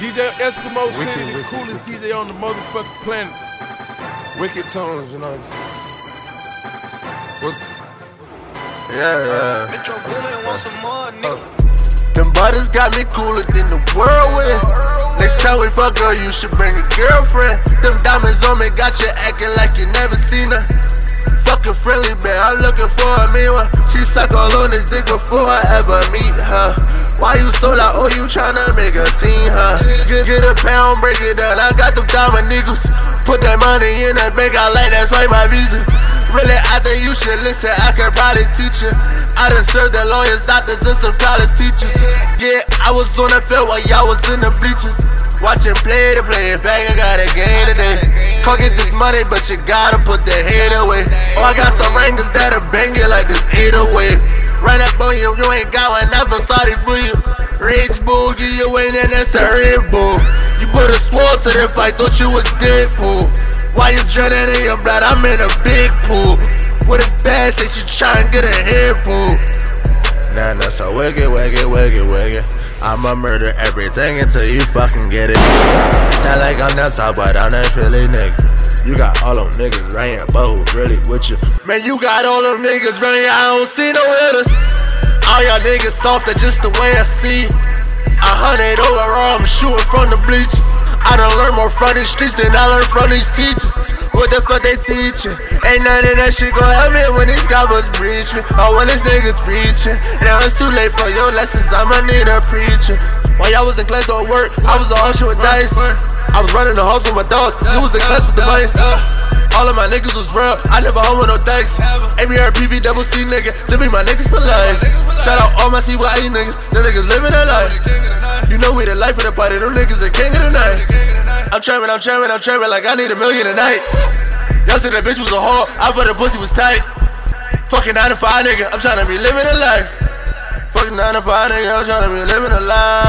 DJ Esco wicked, City, the coolest wicked. DJ on the motherfucking planet. Wicked tones, you know what I'm saying? What's yeah, yeah. Metro Boomin want some more, nigga. Uh, them butters got me cooler than the whirlwind. Next time we fuck girl, you should bring a girlfriend. Them diamonds on me got you acting like you never seen her. Fucking friendly, man, I'm looking for a mean one. She suck all on this dick before I ever meet her. Why you so like, oh, you tryna make a scene, huh? Get, get a pound, break it down. I got them diamond niggas. Put that money in that bank, I like that's right, my visa. Really, I think you should listen, I can probably teach you. I done served the lawyers, doctors, and some college teachers. Yeah, I was on the field while y'all was in the bleachers. Watching play to play, bang, I got a game today. Can't get this money, but you gotta put the head away. Oh, I got some rangers that'll bang it like this 808. Run up on you, you ain't got one, never started for you. Give you in and that's a Red You put a sword to the fight, thought you was Deadpool. Why you drowning in your blood? I'm in a big pool. With a bad say she tryna get a hair pull. Nah, nah, so wicked, wicked, wicked, wicked. I'ma murder everything until you fucking get it. Sound like I'm top, but I'm that Philly nigga. You got all them niggas but who's really with you? Man, you got all them niggas here, I don't see no hitters. All y'all niggas soft, that's just the way I see. A hundred overall, I'm shooting from the bleachers. I done learned more from these streets than I learned from these teachers. What the fuck they teaching? Ain't none of that shit gon' help me when these guys was preaching. Or oh, when these niggas preaching. Now it's too late for your lessons, I'ma need a preacher. While y'all was in class doing work, I was all shit with dice. I was running the halls with my dogs. You was in class with the mice. All of my niggas was real. I never home with no thanks. ABR, PV, double C nigga. Living my niggas for life. Shout out all my CYE niggas. Them niggas living their life. You know we the life of the party. Them niggas the king of the night. I'm trapping, I'm trapping, I'm trapping like I need a million a night. Y'all said that bitch was a whore. I thought the pussy was tight. Fucking 9 to 5 nigga. I'm trying to be living a life. Fucking 9 to 5 nigga. I'm trying to be living a life.